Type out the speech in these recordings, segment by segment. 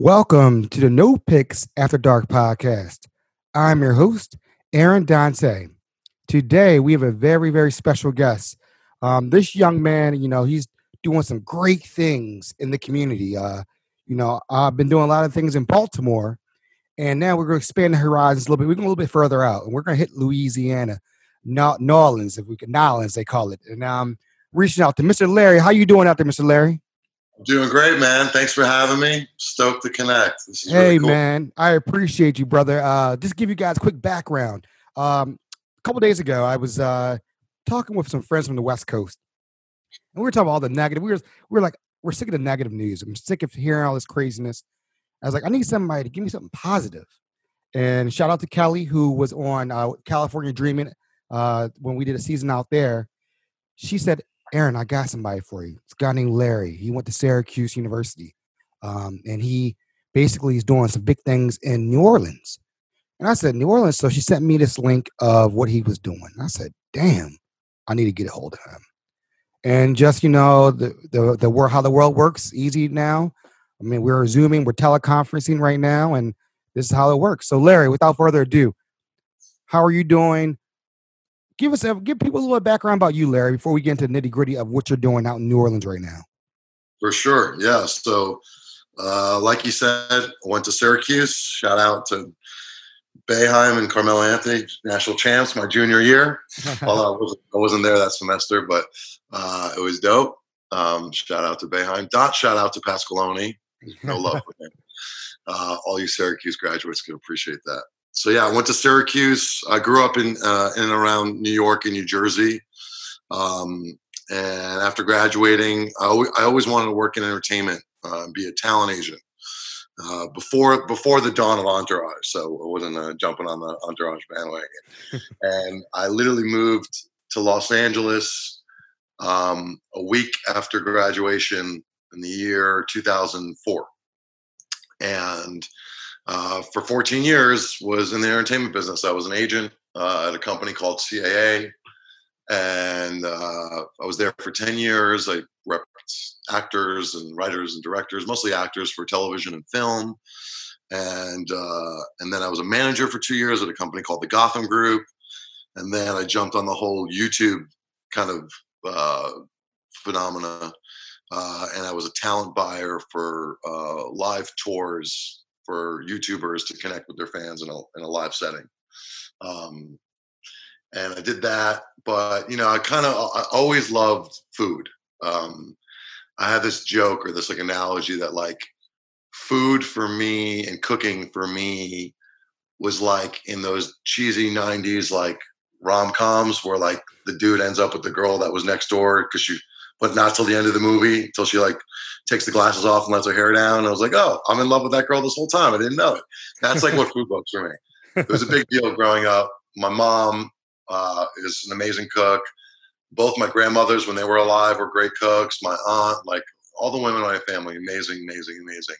Welcome to the No Picks After Dark podcast. I'm your host, Aaron Dante. Today, we have a very, very special guest. Um, this young man, you know, he's doing some great things in the community. Uh, you know, I've been doing a lot of things in Baltimore, and now we're going to expand the horizons a little bit. We're going a little bit further out, and we're going to hit Louisiana, New Orleans, if we can, Nolans, they call it. And now I'm reaching out to Mr. Larry. How you doing out there, Mr. Larry? Doing great, man. Thanks for having me. Stoked to connect. hey, really cool. man. I appreciate you, brother. Uh, just give you guys quick background. Um, a couple days ago, I was uh, talking with some friends from the West Coast, and we were talking about all the negative. We were, we were like, we're sick of the negative news. I'm sick of hearing all this craziness. I was like, I need somebody to give me something positive. And shout out to Kelly, who was on uh, California Dreaming uh, when we did a season out there. She said, Aaron, I got somebody for you. It's a guy named Larry. He went to Syracuse University, um, and he basically is doing some big things in New Orleans. And I said, New Orleans. So she sent me this link of what he was doing. I said, damn, I need to get a hold of him. And just you know, the the the world how the world works easy now. I mean, we're zooming, we're teleconferencing right now, and this is how it works. So, Larry, without further ado, how are you doing? Give us a give people a little background about you, Larry, before we get into nitty gritty of what you're doing out in New Orleans right now. For sure, yeah. So, uh, like you said, I went to Syracuse. Shout out to Boeheim and Carmelo Anthony, national champs, my junior year. Although I wasn't, I wasn't, there that semester, but uh, it was dope. Um, shout out to Boeheim. Dot shout out to Pasqualoni. No love for him. Uh, all you Syracuse graduates can appreciate that so yeah, I went to Syracuse. I grew up in uh, in and around New York and New Jersey. Um, and after graduating, I always, I always, wanted to work in entertainment, uh, be a talent agent. Uh, before before the dawn of Entourage, so I wasn't uh, jumping on the Entourage bandwagon. and I literally moved to Los Angeles um, a week after graduation in the year 2004, and uh, for 14 years was in the entertainment business. I was an agent uh, at a company called CAA, and uh, I was there for 10 years. I repped actors and writers and directors, mostly actors for television and film. And uh, and then I was a manager for two years at a company called the Gotham Group, and then I jumped on the whole YouTube kind of uh, phenomena. Uh, and I was a talent buyer for live tours for YouTubers to connect with their fans in a, in a live setting. Um, and I did that, but you know, I kind of I always loved food. Um, I had this joke or this like analogy that like food for me and cooking for me was like in those cheesy 90s like rom-coms where like the dude ends up with the girl that was next door because she but not till the end of the movie until she like takes the glasses off and lets her hair down. And I was like, oh, I'm in love with that girl this whole time. I didn't know it. That's like what food books for me. It was a big deal growing up. My mom uh, is an amazing cook. Both my grandmothers, when they were alive, were great cooks. My aunt, like all the women in my family, amazing, amazing, amazing.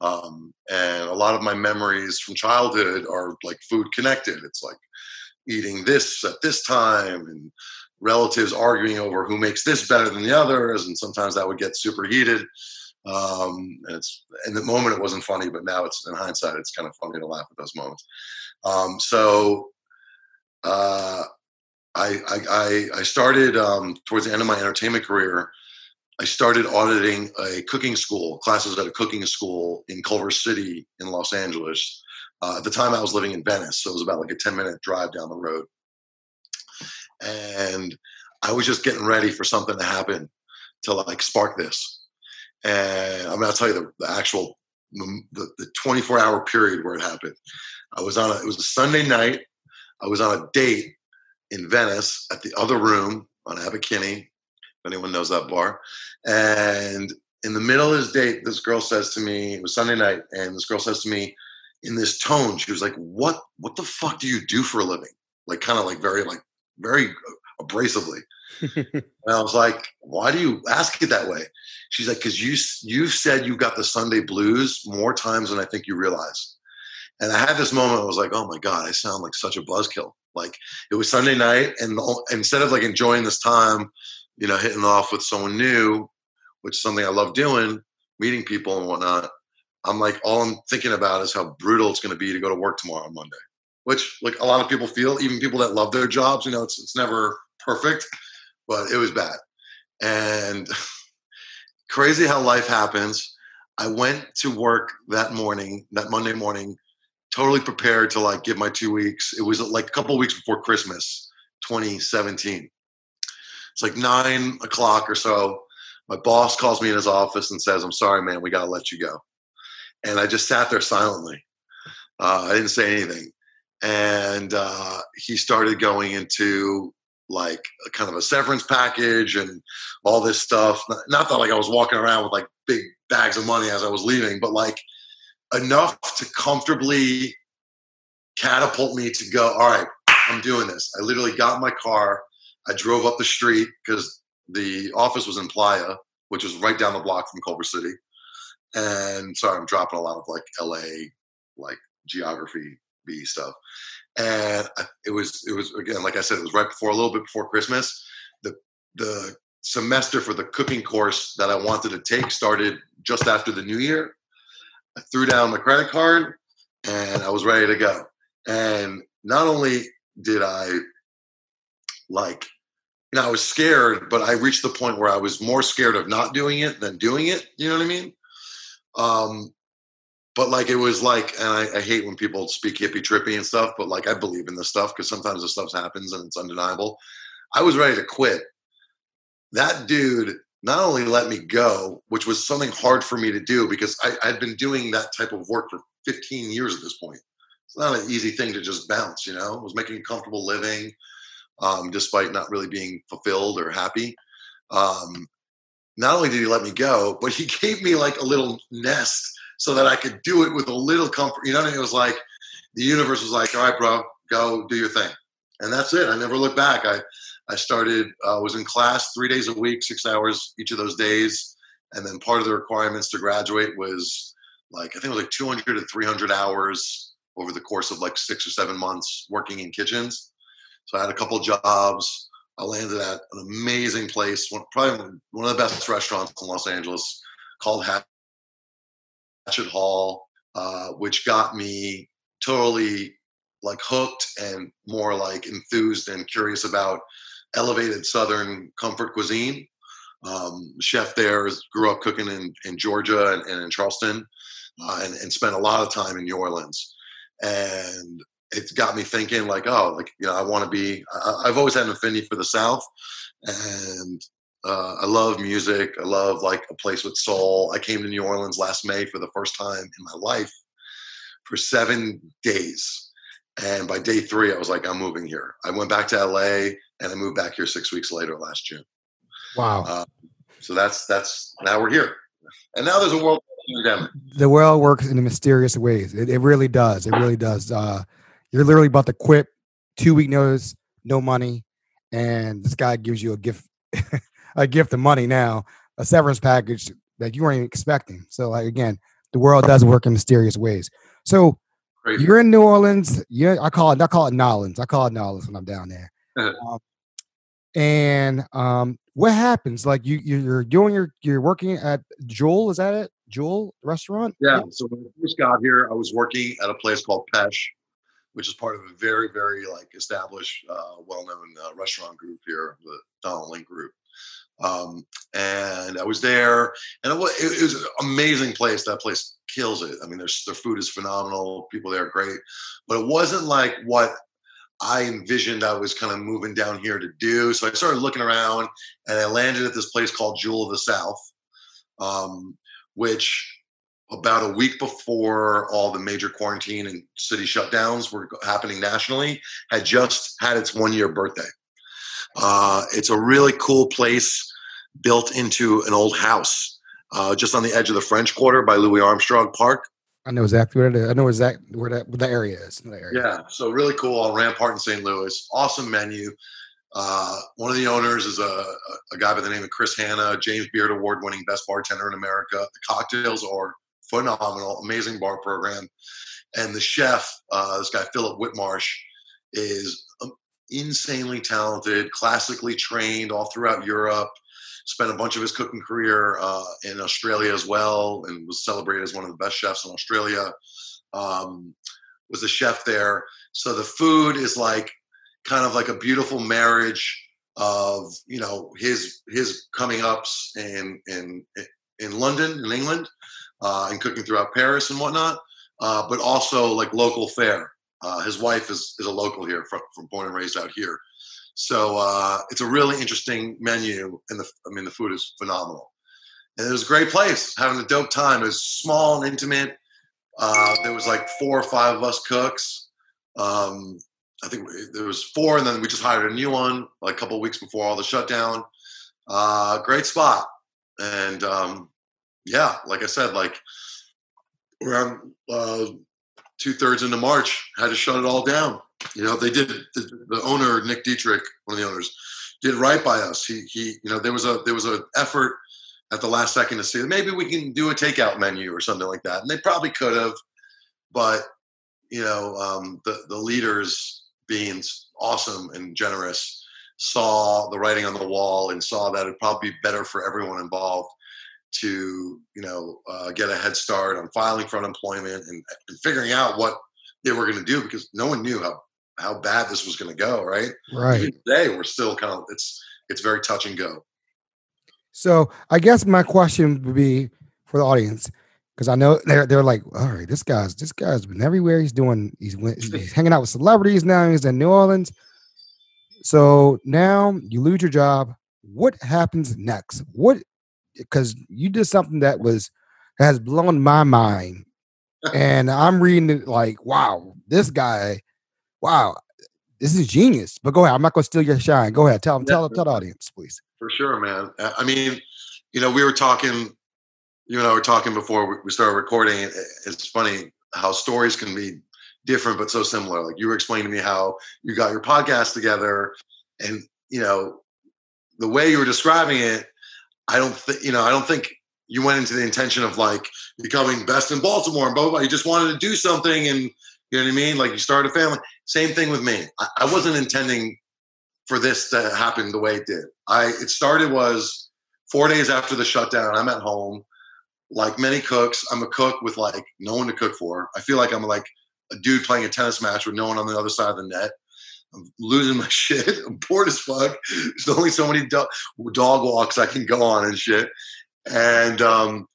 Um, and a lot of my memories from childhood are like food connected. It's like eating this at this time and relatives arguing over who makes this better than the others, and sometimes that would get super heated. Um, and it's in the moment it wasn't funny, but now it's in hindsight it's kind of funny to laugh at those moments. Um, so uh, I, I, I started um, towards the end of my entertainment career. I started auditing a cooking school, classes at a cooking school in Culver City in Los Angeles. Uh, at the time, I was living in Venice, so it was about like a 10 minute drive down the road and I was just getting ready for something to happen to like spark this. And I'm going to tell you the, the actual the, the 24 hour period where it happened. I was on a, it was a Sunday night. I was on a date in Venice at the other room on Abbot Kinney, if anyone knows that bar. And in the middle of this date, this girl says to me, it was Sunday night, and this girl says to me in this tone, she was like, What what the fuck do you do for a living? Like kind of like very like very abrasively. and I was like, "Why do you ask it that way?" She's like, "Because you you said you've got the Sunday blues more times than I think you realize." And I had this moment. I was like, "Oh my god, I sound like such a buzzkill." Like it was Sunday night, and the, instead of like enjoying this time, you know, hitting off with someone new, which is something I love doing, meeting people and whatnot, I'm like, all I'm thinking about is how brutal it's going to be to go to work tomorrow on Monday, which like a lot of people feel, even people that love their jobs, you know, it's, it's never perfect, but it was bad. And crazy how life happens. I went to work that morning, that Monday morning, totally prepared to like give my two weeks. It was like a couple weeks before Christmas, 2017. It's like nine o'clock or so. My boss calls me in his office and says, I'm sorry, man, we got to let you go. And I just sat there silently. Uh, I didn't say anything. And uh, he started going into like a kind of a severance package and all this stuff. Not that like I was walking around with like big bags of money as I was leaving, but like enough to comfortably catapult me to go, all right, I'm doing this. I literally got in my car. I drove up the street because the office was in Playa, which was right down the block from Culver City. And sorry, I'm dropping a lot of like LA, like geography B stuff. And it was, it was again, like I said, it was right before, a little bit before Christmas. The the semester for the cooking course that I wanted to take started just after the New Year. I threw down my credit card and I was ready to go. And not only did I like you know, I was scared, but I reached the point where I was more scared of not doing it than doing it. You know what I mean? Um, but like it was like, and I, I, hate when people speak hippy trippy and stuff, but like I believe in this stuff because sometimes this stuff happens and it's undeniable. I was ready to quit. That dude not only let me go, which was something hard for me to do because I, I'd been doing that type of work for 15 years at this point. It's not an easy thing to just bounce, you know. I was making a comfortable living um, despite not really being fulfilled or happy. Um, not only did he let me go, but he gave me like a little nest so that I could do it with a little comfort. You know, I it was like the universe was like, "All right, bro, go do your thing," and that's it. I never looked back. I I started uh, was in class three days a week, six hours each of those days, and then part of the requirements to graduate was like I think it was like 200 to 300 hours over the course of like six or seven months working in kitchens. So I had a couple jobs. I landed at an amazing place, one, probably one of the best restaurants in Los Angeles, called Hatchet Hall, uh, which got me totally like hooked and more like enthused and curious about elevated Southern comfort cuisine. Um, chef there grew up cooking in, in Georgia and, and in Charleston, uh, and, and spent a lot of time in New Orleans. And it's got me thinking like, oh, like you know, I want to be. I, have always had an affinity for the South, and uh, I love music. I love like a place with soul. I came to New Orleans last May for the first time in my life for seven days, and by day three, I was like, I'm moving here. I went back to LA, and I moved back here six weeks later last June. Wow. Uh, so that's that's now we're here, and now there's a world pandemic. The world works in mysterious ways. It, it really does. It really does. Uh, you're literally about to quit, two week notice, no money, and this guy gives you a gift, a gift of money now, a severance package that you weren't even expecting. So, like again, the world does work in mysterious ways. So Crazy. you're in New Orleans. Yeah, I call it. I call it Nolans. I call it Nolans when I'm down there. Uh-huh. Um, and um, what happens? Like you, you're doing your, you're working at Jewel. Is that it? Jewel restaurant? Yeah. So when I first got here, I was working at a place called Pêche, which is part of a very, very like established, uh, well-known uh, restaurant group here, the Donald Link Group. Um, and I was there, and it was, it was, an amazing place. That place kills it. I mean, their their food is phenomenal. People there are great, but it wasn't like what I envisioned I was kind of moving down here to do. So I started looking around, and I landed at this place called Jewel of the South, um, which about a week before all the major quarantine and city shutdowns were happening nationally, had just had its one year birthday. Uh, it's a really cool place built into an old house uh, just on the edge of the French Quarter by Louis Armstrong Park. I know exactly where it is. I know exactly where that, where that area is. That area. Yeah, so really cool on Rampart in St. Louis. Awesome menu. Uh, one of the owners is a, a guy by the name of Chris Hannah, James Beard Award winning best bartender in America. The cocktails are phenomenal, amazing bar program. And the chef, uh, this guy Philip Whitmarsh, is um, insanely talented, classically trained all throughout Europe. spent a bunch of his cooking career uh, in Australia as well, and was celebrated as one of the best chefs in Australia. Um, was a chef there, so the food is like kind of like a beautiful marriage of you know his his coming ups in in in London in England uh, and cooking throughout Paris and whatnot, uh, but also like local fare. Uh, his wife is is a local here from, from born and raised out here, so uh, it's a really interesting menu, and the I mean the food is phenomenal. And it was a great place, having a dope time. It was small and intimate. Uh, there was like four or five of us cooks. Um, I think there was four, and then we just hired a new one like a couple weeks before all the shutdown. Uh, great spot, and um, yeah, like I said, like around two thirds into March, had to shut it all down. You know, they did. The, the, owner Nick Detrich, one of the owners, did right by us. He he, you know, there was a there was an effort at the last second to say maybe we can do a takeout menu or something like that, and they probably could have, but you know, um, the the leaders being awesome and generous saw the writing on the wall and saw that it'd probably be better for everyone involved to you know uh, get a head start on filing for unemployment and, and figuring out what they were going to do because no one knew how how bad this was going to go right right Even today we're still kind of it's it's very touch and go so i guess my question would be for the audience because I know they're they're like, all right, this guy's this guy's been everywhere. He's doing he's he's hanging out with celebrities now. He's in New Orleans. So now you lose your job. What happens next? What because you did something that was has blown my mind, and I'm reading it like, wow, this guy, wow, this is genius. But go ahead. I'm not going to steal your shine. Go ahead. Tell them. Tell, tell the audience, please. For sure, man. I mean, you know, we were talking you and I were talking before we started recording. It's funny how stories can be different but so similar. Like you were explaining to me how you got your podcast together, and you know the way you were describing it. I don't think you know. I don't think you went into the intention of like becoming best in Baltimore and blah, blah, blah. You just wanted to do something, and you know what I mean. Like you started a family. Same thing with me. I, I wasn't intending for this to happen the way it did. I it started was four days after the shutdown. I'm at home like many cooks, I'm a cook with like no one to cook for. I feel like I'm like a dude playing a tennis match with no one on the other side of the net. I'm losing my shit. I'm bored as fuck. There's only so many do- dog walks I can go on and shit. And um,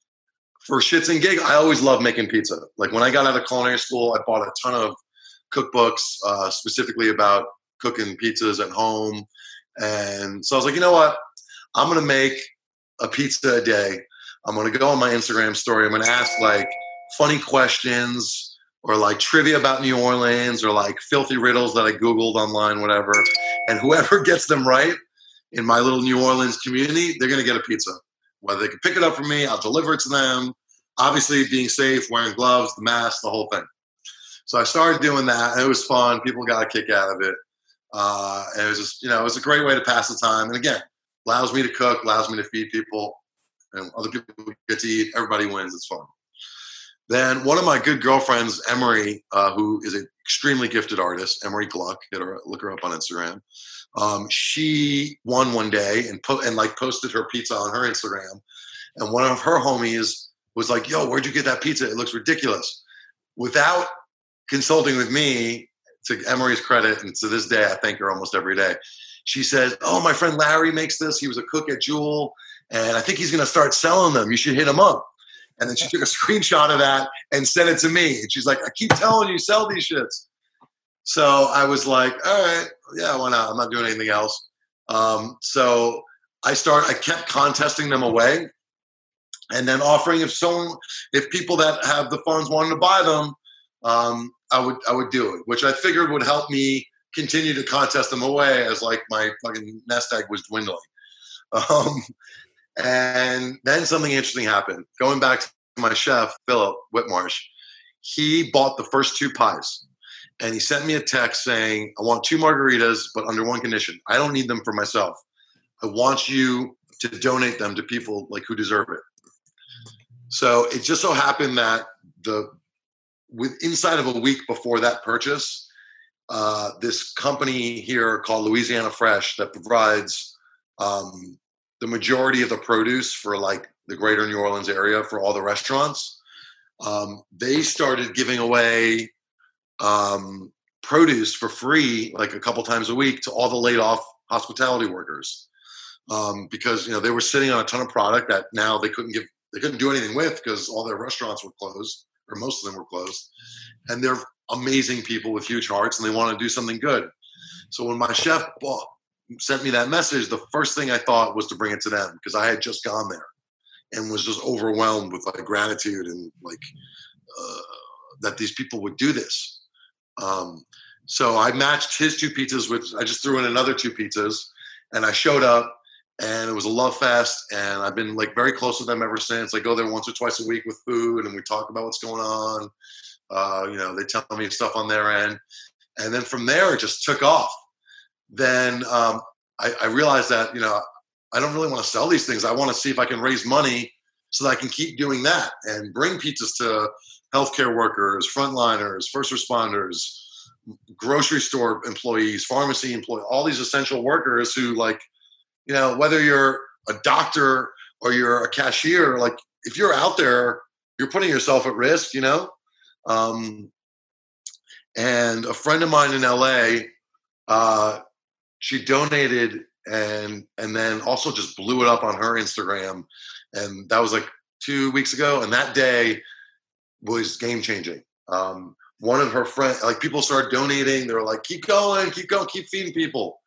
for shits and gigs, I always love making pizza. Like when I got out of culinary school, I bought a ton of cookbooks uh, specifically about cooking pizzas at home. And so I was like, you know what? I'm going to make a pizza a day I'm going to go on my Instagram story. I'm going to ask like funny questions or like trivia about New Orleans or like filthy riddles that I Googled online, whatever. And whoever gets them right in my little New Orleans community, they're going to get a pizza. Whether they can pick it up from me, I'll deliver it to them. Obviously, being safe, wearing gloves, the mask, the whole thing. So I started doing that, and it was fun. People got a kick out of it. Uh, and it was just, you know, it was a great way to pass the time. And again, allows me to cook, allows me to feed people and other people get to eat. Everybody wins. It's fun. Then one of my good girlfriends, Emery, uh, who is an extremely gifted artist, Emery Gluck, get her, look her up on Instagram. Um, she won one day and put and like posted her pizza on her Instagram, and one of her homies was like, "Yo, where'd you get that pizza? It looks ridiculous." Without consulting with me, to Emery's credit, and to this day, I thank her almost every day. She says, "Oh, my friend Larry makes this. He was a cook at Jewel and I think he's going to start selling them. You should hit him up. And then she took a screenshot of that and sent it to me. And she's like, I keep telling you, sell these shits. So I was like, all right, yeah, why not? I'm not doing anything else. Um, so I start. I kept contesting them away, and then offering if someone, if people that have the funds wanted to buy them, um, I would I would do it, which I figured would help me continue to contest them away as like my fucking nest egg was dwindling. Um, and then something interesting happened. Going back to my chef, Philip Whitmarsh, he bought the first two pies. And he sent me a text saying, I want two margaritas, but under one condition. I don't need them for myself. I want you to donate them to people like who deserve it. So it just so happened that the with inside of a week before that purchase, uh, this company here called Louisiana Fresh that provides um, the majority of the produce for like the greater New Orleans area for all the restaurants. Um, they started giving away um, produce for free, like a couple times a week, to all the laid off hospitality workers, um, because you know they were sitting on a ton of product that now they couldn't give, they couldn't do anything with because all their restaurants were closed, or most of them were closed, and they're amazing people with huge hearts, and they want to do something good. So when my chef bought, sent me that message, the first thing I thought was to bring it to them because I had just gone there and was just overwhelmed with like gratitude and like uh, that these people would do this. Um, so I matched his two pizzas with I just threw in another two pizzas, and I showed up, and it was a love fest, and I've been like very close with them ever since. I go there once or twice a week with food, and we talk about what's going on. Uh, you know, they tell me stuff on their end, and then from there it just took off. Then um, I, I realized that you know I don't really want to sell these things. I want to see if I can raise money so that I can keep doing that and bring pizzas to healthcare workers, frontliners, first responders, grocery store employees, pharmacy employees, all these essential workers who like, you know, whether you're a doctor or you're a cashier, like if you're out there, you're putting yourself at risk, you know? Um, and a friend of mine in LA, uh, she donated and and then also just blew it up on her Instagram, and that was like two weeks ago. And that day was game changing. Um, one of her friends, like people started donating. They were like, "Keep going, keep going, keep feeding people."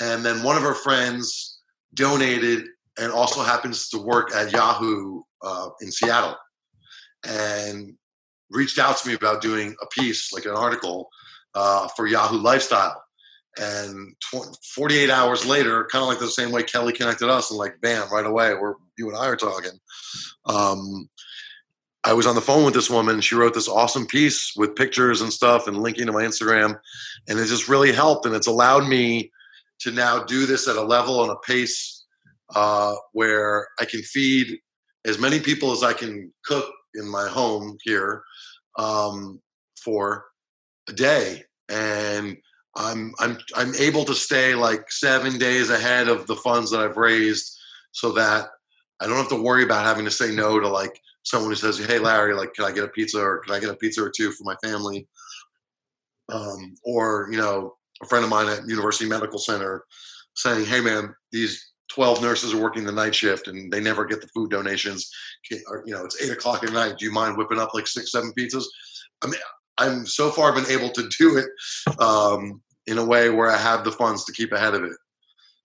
And then one of her friends donated, and also happens to work at Yahoo uh, in Seattle, and reached out to me about doing a piece, like an article, uh, for Yahoo Lifestyle and tw- 48 hours later kind of like the same way kelly connected us and like bam right away we're you and i are talking. Um, i was on the phone with this woman she wrote this awesome piece with pictures and stuff and linking to my instagram and it just really helped and it's allowed me to now do this at a level and a pace uh, where i can feed as many people as i can cook in my home here um, for a day and I'm I'm I'm able to stay like seven days ahead of the funds that I've raised, so that I don't have to worry about having to say no to like someone who says, "Hey, Larry, like, can I get a pizza or can I get a pizza or two for my family?" Um, or you know, a friend of mine at University Medical Center saying, "Hey, man, these 12 nurses are working the night shift and they never get the food donations. You know, it's eight o'clock at night. Do you mind whipping up like six, seven pizzas?" I mean, I'm so far been able to do it um, in a way where I have the funds to keep ahead of it.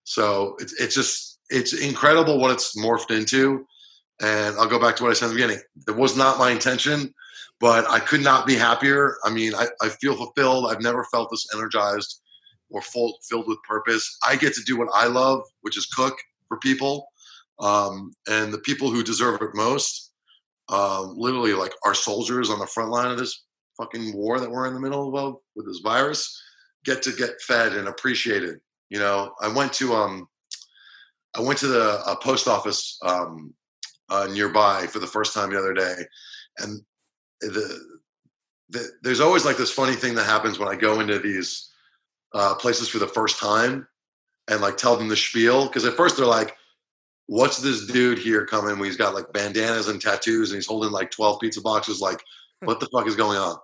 So it's it's just it's incredible what it's morphed into. And I'll go back to what I said in the beginning. It was not my intention, but I could not be happier. I mean, I, I feel fulfilled. I've never felt this energized or full, filled with purpose. I get to do what I love, which is cook for people. Um, and the people who deserve it most, uh, literally like our soldiers on the front line of this fucking war that we're in the middle of with this virus get to get fed and appreciated. You know, I went to um, I went to the uh, post office um, uh, nearby for the first time the other day, and the, the there's always like this funny thing that happens when I go into these uh, places for the first time and like tell them the spiel because at first they're like, "What's this dude here coming? He's got like bandanas and tattoos and he's holding like 12 pizza boxes. Like, what the fuck is going on?"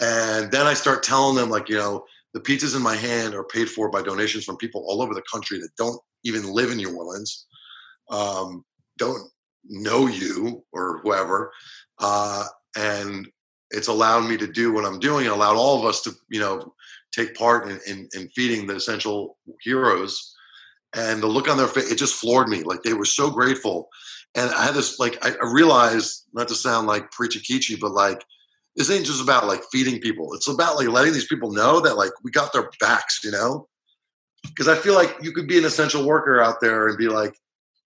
And then I start telling them like, you know, the pizzas in my hand are paid for by donations from people all over the country that don't even live in New Orleans, um, don't know you or whoever, uh, and it's allowed me to do what I'm doing. It allowed all of us to, you know, take part in, in, in feeding the essential heroes. And the look on their face, it just floored me. Like they were so grateful. And I had this, like, I, realized, not to sound like preachy keechy, but like, this ain't just about like feeding people. It's about like letting these people know that like we got their backs, you know? Because I feel like you could be an essential worker out there and be like,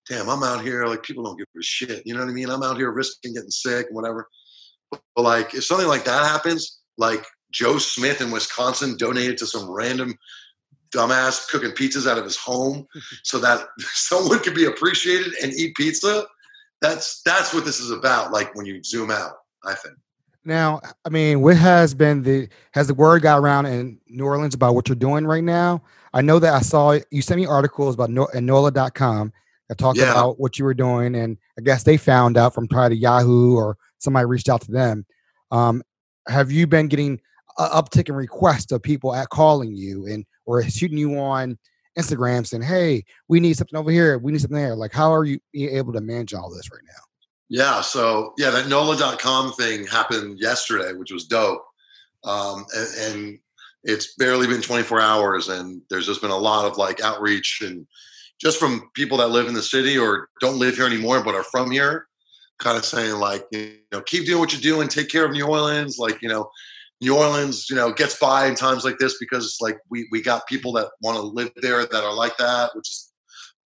damn, I'm out here, like people don't give a shit. You know what I mean? I'm out here risking getting sick and whatever. But like if something like that happens, like Joe Smith in Wisconsin donated to some random dumbass cooking pizzas out of his home so that someone could be appreciated and eat pizza. That's that's what this is about, like when you zoom out, I think. Now, I mean, what has been the has the word got around in New Orleans about what you're doing right now? I know that I saw you sent me articles about no, NOLA.com that talked Yeah. about what you were doing, and I guess they found out from probably Yahoo or somebody reached out to them. Um, have you been getting uptick in requests of people at calling you and or shooting you on Instagram saying, "Hey, we need something over here. We need something there." Like, how are you able to manage all this right now? Yeah, so yeah, that NOLA.com thing happened yesterday, which was dope. Um, and, and it's barely been 24 hours, and there's just been a lot of like outreach and just from people that live in the city or don't live here anymore but are from here, kind of saying like, you know, keep doing what you're doing, take care of New Orleans. Like, you know, New Orleans, you know, gets by in times like this because like we we got people that want to live there that are like that, which is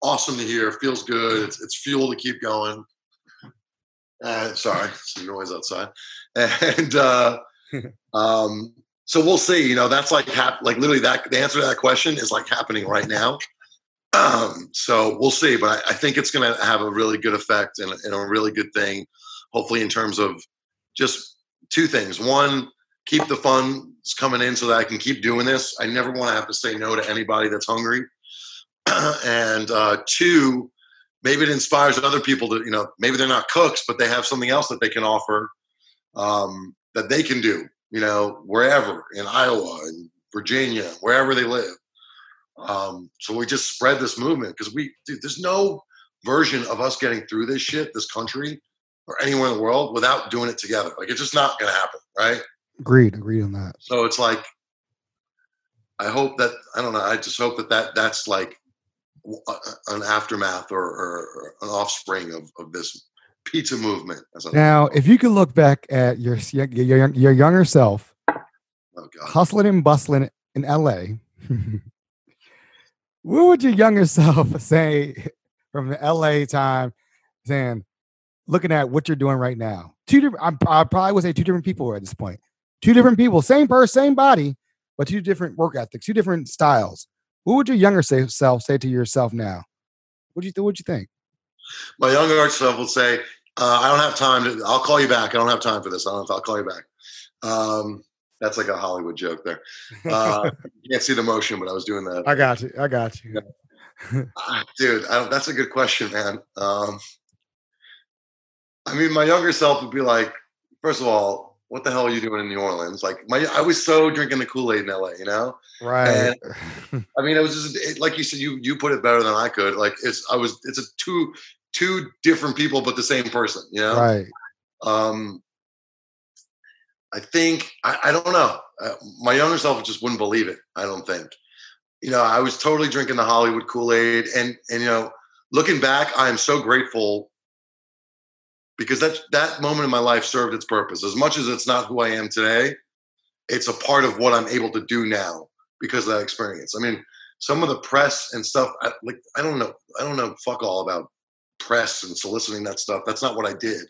awesome to hear. Feels good. It's it's fuel to keep going. Uh, sorry, some noise outside. And uh, um, so we'll see. You know, that's like hap- like literally that. The answer to that question is like happening right now. Um, so we'll see, but I, I think it's going to have a really good effect and, and a really good thing. Hopefully, in terms of just two things. One, keep the funds coming in so that I can keep doing this. I never want to have to say no to anybody that's hungry. and uh, two, maybe it inspires other people to, you know, maybe they're not cooks, but they have something else that they can offer um, that they can do, you know, wherever in Iowa and Virginia, wherever they live. Um, so we just spread this movement because we, dude, there's no version of us getting through this shit, this country, or anywhere in the world without doing it together. Like it's just not going to happen, right? Agreed. Agreed on that. So it's like, I hope that I don't know. I just hope that that that's like uh, uh, an aftermath or, or, an offspring of, of this pizza movement. As I, Now, if you could look back at your your, your, younger self, oh God. hustling and bustling in LA, what would your younger self say from the LA time, saying, looking at what you're doing right now? Two different, I'm- I probably would say two different people at this point. Two different people, same person, same body, but two different work ethics, two different styles. What would your younger self say to yourself now? What do you th- What you think? My younger self will say, uh, "I don't have time to. I'll call you back. I don't have time for this. I don't I'll call you back." Um, that's like a Hollywood joke there. Uh, you can't see the motion, but I was doing that. I got you. I got you. Ah, dude I that's a good question man um, i mean my younger self would be like first of all what the hell are you doing in new orleans? Like my i was so drinking the kool-aid in la you know? Right. i mean it was just it, like you said you you put it better than i could. Like it's i was it's a two two different people but the same person you know? Right. um i think i, I don't know. Uh, my younger self just wouldn't believe it i don't think. You know i was totally drinking the hollywood kool-aid and and you know looking back i am so grateful because that that moment in my life served its purpose. As much as it's not who i am today it's a part of what i'm able to do now because of that experience. I mean some of the press and stuff I, like i don't know i don't know fuck all about press and soliciting that stuff. That's not what i did.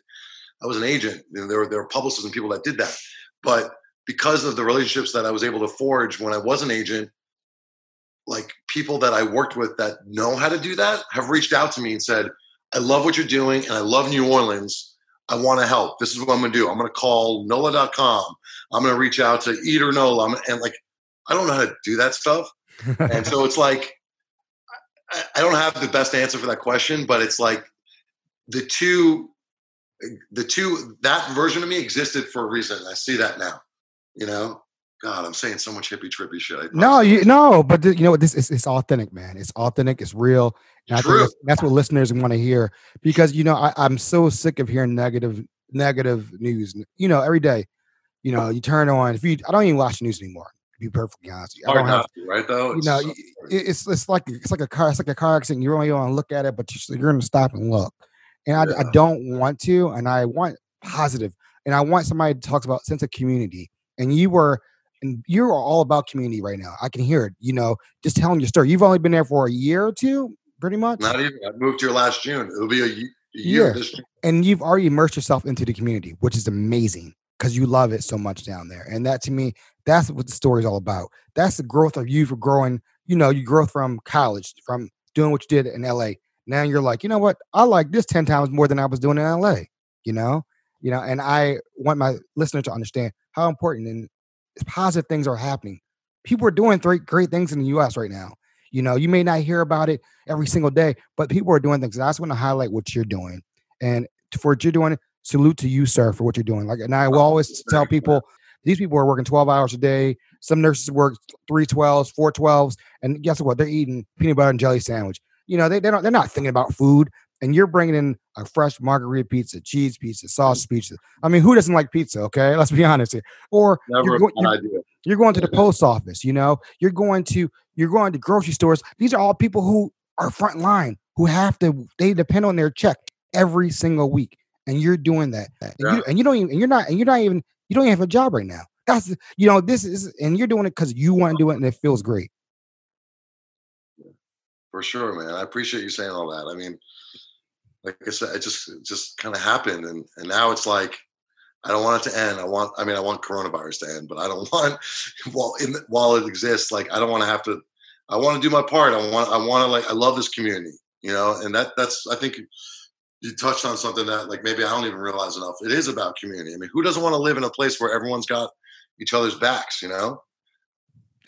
I was an agent. There were there were publicists and people that did that, but because of the relationships that I was able to forge when I was an agent, like people that I worked with that know how to do that have reached out to me and said, "I love what you're doing, and I love New Orleans. I want to help. This is what I'm going to do. I'm going to call NOLA.com. I'm going to reach out to Eater NOLA. And like, I don't know how to do that stuff, and so it's like I don't have the best answer for that question, but it's like the two the two that version of me existed for a reason. I see that now. You know, God, I'm saying so much hippie trippy shit. I no, you no, but th- you know what? This is it's authentic, man. It's authentic. It's real. And I think True. that's, that's what listeners want to hear because you know I, I'm so sick of hearing negative negative news. You know, every day. You know, you turn on. If you, I don't even watch the news anymore. To be perfectly honest. I hard don't have. to, right? Though You know, so- it's it's like it's like a car. It's like a car accident. You only want to look at it, but you, you're going to stop and look. And I, I don't want to, and I want positive. positive, and I want somebody to talk about sense of community. And you were, and you are all about community right now. I can hear it. You know, just telling your story. You've only been there for a year or two, pretty much, not even. I moved here last June. It'll be a, a Yeah. year this June. and you've already immersed yourself into the community, which is amazing because you love it so much down there. And that to me, that's what the story is all about. That's the growth of you for growing. You know, you grow from college, from doing what you did in LA. Now you're like, you know what? I like this 10 times more than I was doing in LA, you know? You know, and I want my listener to understand how important and positive things are happening. People are doing great, great things in the US right now. You know, you may not hear about it every single day, but people are doing things. And I just want to highlight what you're doing. And for what you're doing, salute to you, sir, for what you're doing. Like, and I will always tell people these people are working 12 hours a day. Some nurses work three 12s, four 12s, and guess what? They're eating peanut butter and jelly sandwich. You know, they, they don't, they're not thinking about food. And you're bringing in a fresh margarita pizza, cheese pizza, sausage mm. pizza. I mean, who doesn't like pizza? Okay, let's be honest here. Or you're, go- you're, you're going to the post office. You know, you're going to you're going to grocery stores. These are all people who are front line who have to they depend on their check every single week and you're doing that and, yeah. you, and you don't even and you're not and you're not even you don't even have a job right now that's you know this is and you're doing it because you want to do it and it feels great for sure man i appreciate you saying all that i mean like i said it just it just kind of happened and and now it's like I don't want it to end. I want, I mean, I want coronavirus to end, but I don't want while in while it exists. Like, I don't want to have to. I want to do my part. I want, I want to like. I love this community, you know, and that that's. I think you touched on something that like maybe I don't even realize enough. It is about community. I mean, who doesn't want to live in a place where everyone's got each other's backs, you know?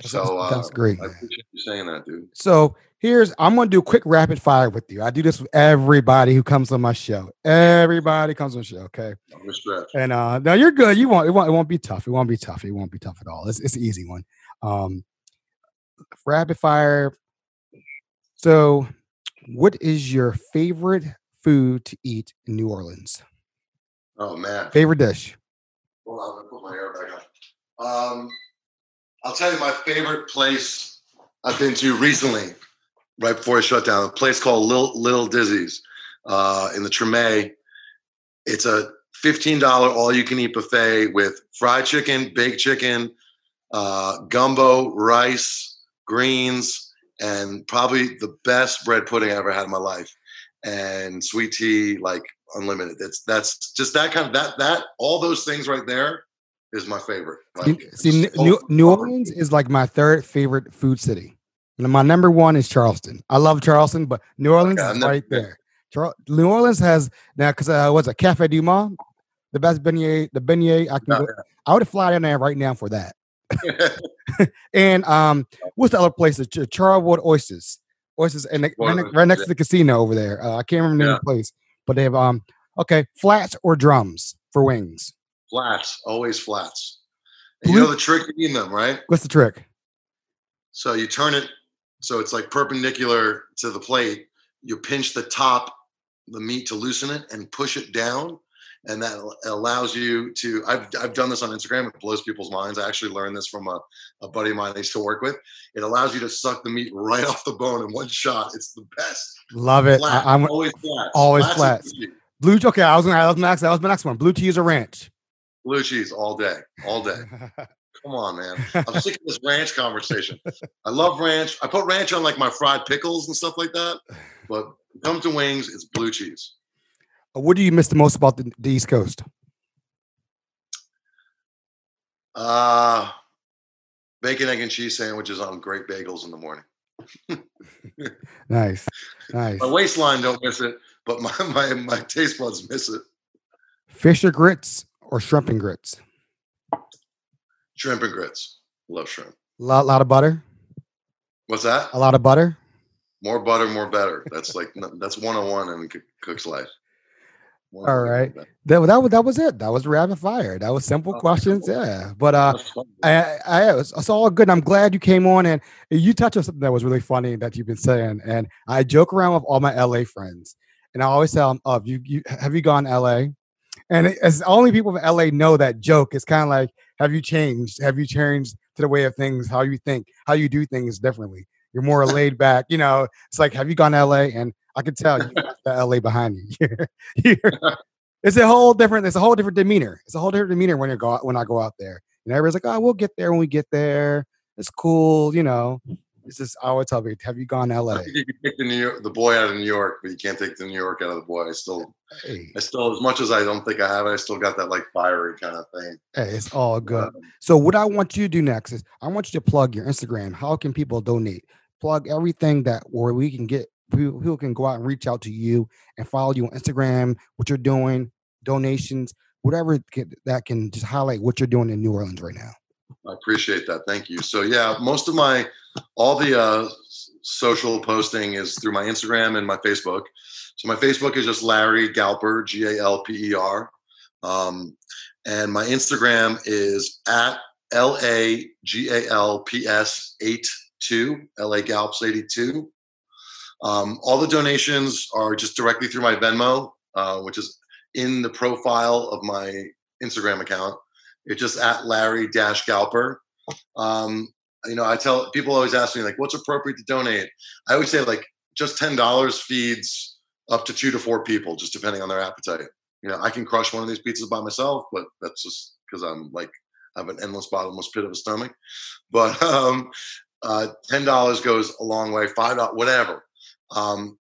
So uh, that's great. I appreciate you saying that, dude. So here's I'm gonna do a quick rapid fire with you. I do this with everybody who comes on my show. Everybody comes on the show, okay? And uh no, you're good. You won't it won't it won't be tough. It won't be tough. It won't be tough at all. It's it's an easy one. Um rapid fire. So what is your favorite food to eat in New Orleans? Oh man, favorite dish. Hold on, I'm gonna put my hair back on. Um, I'll tell you my favorite place I've been to recently, right before I shut down. A place called Little, Little Dizzy's uh, in the Treme. It's a fifteen dollar all you can eat buffet with fried chicken, baked chicken, uh, gumbo, rice, greens, and probably the best bread pudding I ever had in my life and sweet tea like unlimited. That's that's just that kind of that that all those things right there is my favorite. Like, See, New, New Orleans is like my third favorite food city. And my number one is Charleston. I love Charleston, but New Orleans okay, is right there. Char- New Orleans has now because uh, what's a Cafe Du Monde, the best beignet, the beignet. I can. go, yeah. I would fly down there right now for that. and um, what's the other place? Charwood Oysters oysters and right, right, next to the casino over there. Uh, I can't remember the the place, but they have um okay flats or drums for wings. Flats, always flats. you know the trick to eating them, right? What's the trick? So you turn it so it's like perpendicular to the plate. You pinch the top, the meat to loosen it, and push it down. And that allows you to I've, I've done this on instagram. It blows people's minds. I actually learned this from a, a buddy of mine i used to work with. It allows you to suck the meat right off the bone in one shot. It's the best. Love it. Flat. I, am always flat. always flat. Blue okay i was gonna that was my next. that was my next one. Blue cheese or ranch? Blue cheese all day. All day come on man i'm sick of this ranch conversation i love ranch i put ranch on like my fried pickles and stuff like that but come to wings it's blue cheese what do you miss the most about the, the East Coast? Uh bacon, egg, and cheese sandwiches on great bagels in the morning. nice, nice. My waistline don't miss it, but my, my my taste buds miss it. Fish or grits or shrimp and grits? Shrimp and grits. Love shrimp. A lot, lot of butter. What's that? A lot of butter. More butter, more better. That's like that's one on one in cook's life. All right. That, that, that was it. That was rapid fire. That was simple oh, questions. Cool. Yeah. But uh I, I it's, it's all good. I'm glad you came on and you touched on something that was really funny that you've been saying. And I joke around with all my LA friends. And I always tell them, oh, you, you have you gone LA? And it, as only people in LA know that joke, it's kind of like, have you changed? Have you changed to the way of things, how you think, how you do things differently? You're more laid back. You know, it's like, have you gone to LA? And I can tell you the LA behind you. it's a whole different. It's a whole different demeanor. It's a whole different demeanor when you go when I go out there. And everybody's like, "Oh, we'll get there when we get there. It's cool, you know." It's is our topic. "Have you gone LA?" You can take the New York, the boy out of New York, but you can't take the New York out of the boy. I still, hey. I still, as much as I don't think I have it, I still got that like fiery kind of thing. Hey, it's all good. Um, so what I want you to do next is I want you to plug your Instagram. How can people donate? Plug everything that where we can get people, people can go out and reach out to you and follow you on Instagram, what you're doing, donations, whatever that can just highlight what you're doing in New Orleans right now. I appreciate that. Thank you. So yeah, most of my all the uh, social posting is through my Instagram and my Facebook. So my Facebook is just Larry Galper, G A L P E R. Um, and my Instagram is at L A G A L P S 82, LA Galps 82. Um, all the donations are just directly through my Venmo, uh, which is in the profile of my Instagram account. It's just at Larry Dash Galper. Um, you know, I tell people always ask me like, what's appropriate to donate? I always say like just ten dollars feeds up to two to four people, just depending on their appetite. You know, I can crush one of these pizzas by myself, but that's just because I'm like I have an endless bottomless pit of a stomach. But um, uh, ten dollars goes a long way. Five dollars, whatever. Um,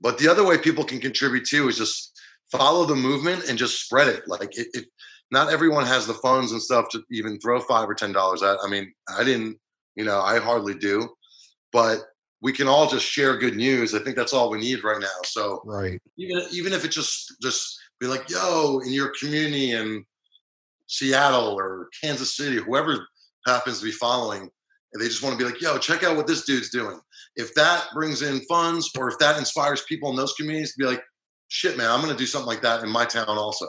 but the other way people can contribute too is just follow the movement and just spread it. Like it, it not everyone has the funds and stuff to even throw five or ten dollars at. I mean, I didn't, you know, I hardly do, but we can all just share good news. I think that's all we need right now. So right, even even if it just just be like, yo, in your community in Seattle or Kansas City, whoever happens to be following, and they just want to be like, yo, check out what this dude's doing. If that brings in funds or if that inspires people in those communities to be like, shit, man, I'm gonna do something like that in my town also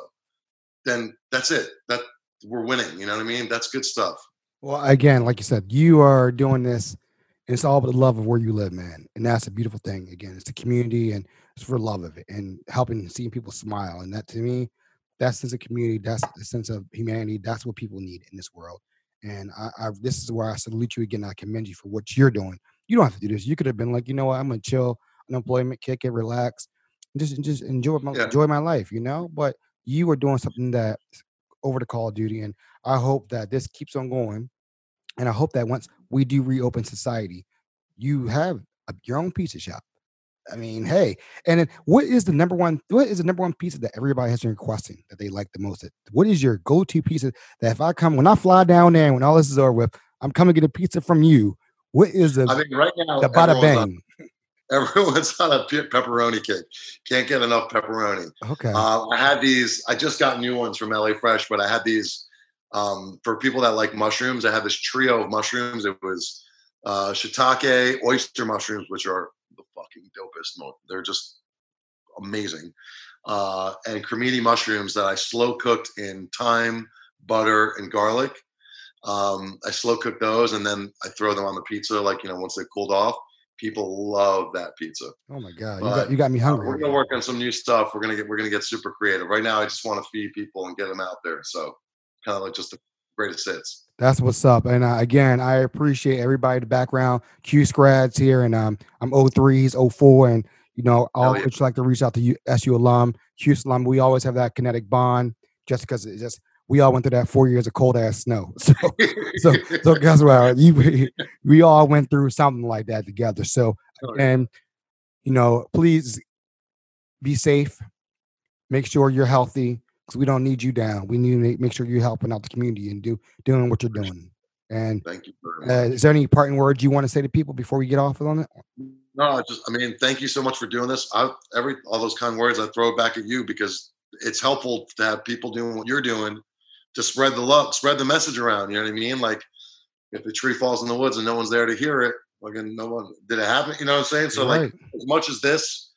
then that's it. That we're winning. You know what I mean? That's good stuff. Well, again, like you said, you are doing this. and it's all about the love of where you live, man, and that's a beautiful thing. Again, it's the community, and it's for love of it, and helping seeing people smile. And that to me, that sense of community, that's the sense of humanity. That's what people need in this world. And I, I this is where I salute you again. I commend you for what you're doing. You don't have to do this. You could have been like, you know what, I'm gonna chill, unemployment, kick it, relax, just just enjoy my yeah. enjoy my life, you know. But you are doing something that over the Call of Duty, and I hope that this keeps on going. And I hope that once we do reopen society, you have a, your own pizza shop. I mean, hey, and then what is the number one? What is the number one pizza that everybody has been requesting that they like the most? What is your go-to pizza that if I come when I fly down there and when all this is over with, I'm coming to get a pizza from you? What is the? I mean, right now the bada bang. Everyone's on a pepperoni kick. Can't get enough pepperoni. Okay. Uh, I had these. I just got new ones from LA Fresh, but I had these um, for people that like mushrooms. I had this trio of mushrooms. It was uh, shiitake, oyster mushrooms, which are the fucking dopest. They're just amazing. Uh, and cremini mushrooms that I slow cooked in thyme, butter, and garlic. Um, I slow cook those, and then I throw them on the pizza, like you know, once they cooled off people love that pizza. Oh my god, you got you got me uh, hungry. We're gonna work on some new stuff. We're gonna get we're gonna get super creative. Right now, I just want to feed people and get them out there. So kind of like just the greatest hits. That's what's up. And uh, again, I appreciate everybody the background. Q Scrads here, and um, I'm 03, he's 04, and you know, I always yeah. like to reach out to you, SU alum, CUSE alum. We always have that kinetic bond, just because it's just we all went through that four years of cold ass snow. So, so, so guess what? You, we, all went through something like that together. So, and you know, please be safe. Make sure you're healthy because we don't need you down. We need to make sure you're helping out the community and do doing what you're doing. And thank you. Uh, is there any parting words you want to say to people before we get off on it? No, just I mean, thank you so much for doing this. I every all those kind words I throw back at you because it's helpful to have people doing what you're doing to spread the love, spread the message around. You know what I mean? Like if the tree falls in the woods and no one's there to hear it, like no one did it happen. You know what I'm saying? So right. like as much as this,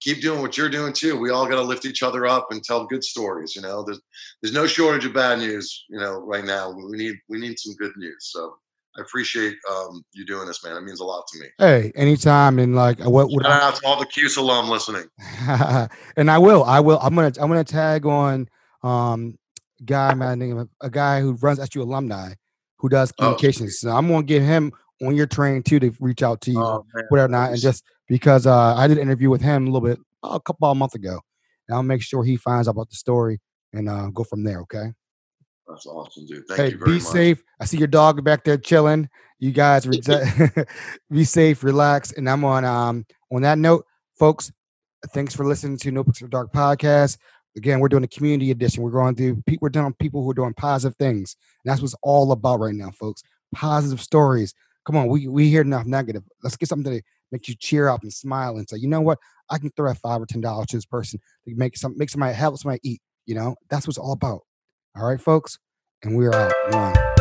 keep doing what you're doing too. We all got to lift each other up and tell good stories. You know, there's there's no shortage of bad news. You know, right now we need we need some good news. So I appreciate um, you doing this, man. It means a lot to me. Hey, anytime. And like, what would shout I, out to all the CUSE alum listening. and I will, I will. I'm gonna, I'm gonna tag on um, guy, man, name a guy who runs SU alumni who does oh, communications. Oh, so I'm gonna get him on your train too to reach out to you, oh, whatever not, and just because uh, I did an interview with him a little bit a couple of months ago, and I'll make sure he finds out about the story and uh, go from there. Okay. That's awesome, dude. Thank hey, you very be much. safe. I see your dog back there chilling. You guys be safe, relax, and I'm on um on that note, folks. Thanks for listening to Notebooks of Dark podcast. Again, we're doing a community edition. We're going to we're doing people who are doing positive things. And that's what's all about right now, folks. Positive stories. Come on, we we hear enough negative. Let's get something to make you cheer up and smile and say, you know what? I can throw a five or ten dollars to this person to make some make somebody help somebody eat. You know, that's what's all about. All right, folks. And we're out. One.